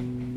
Mm-hmm.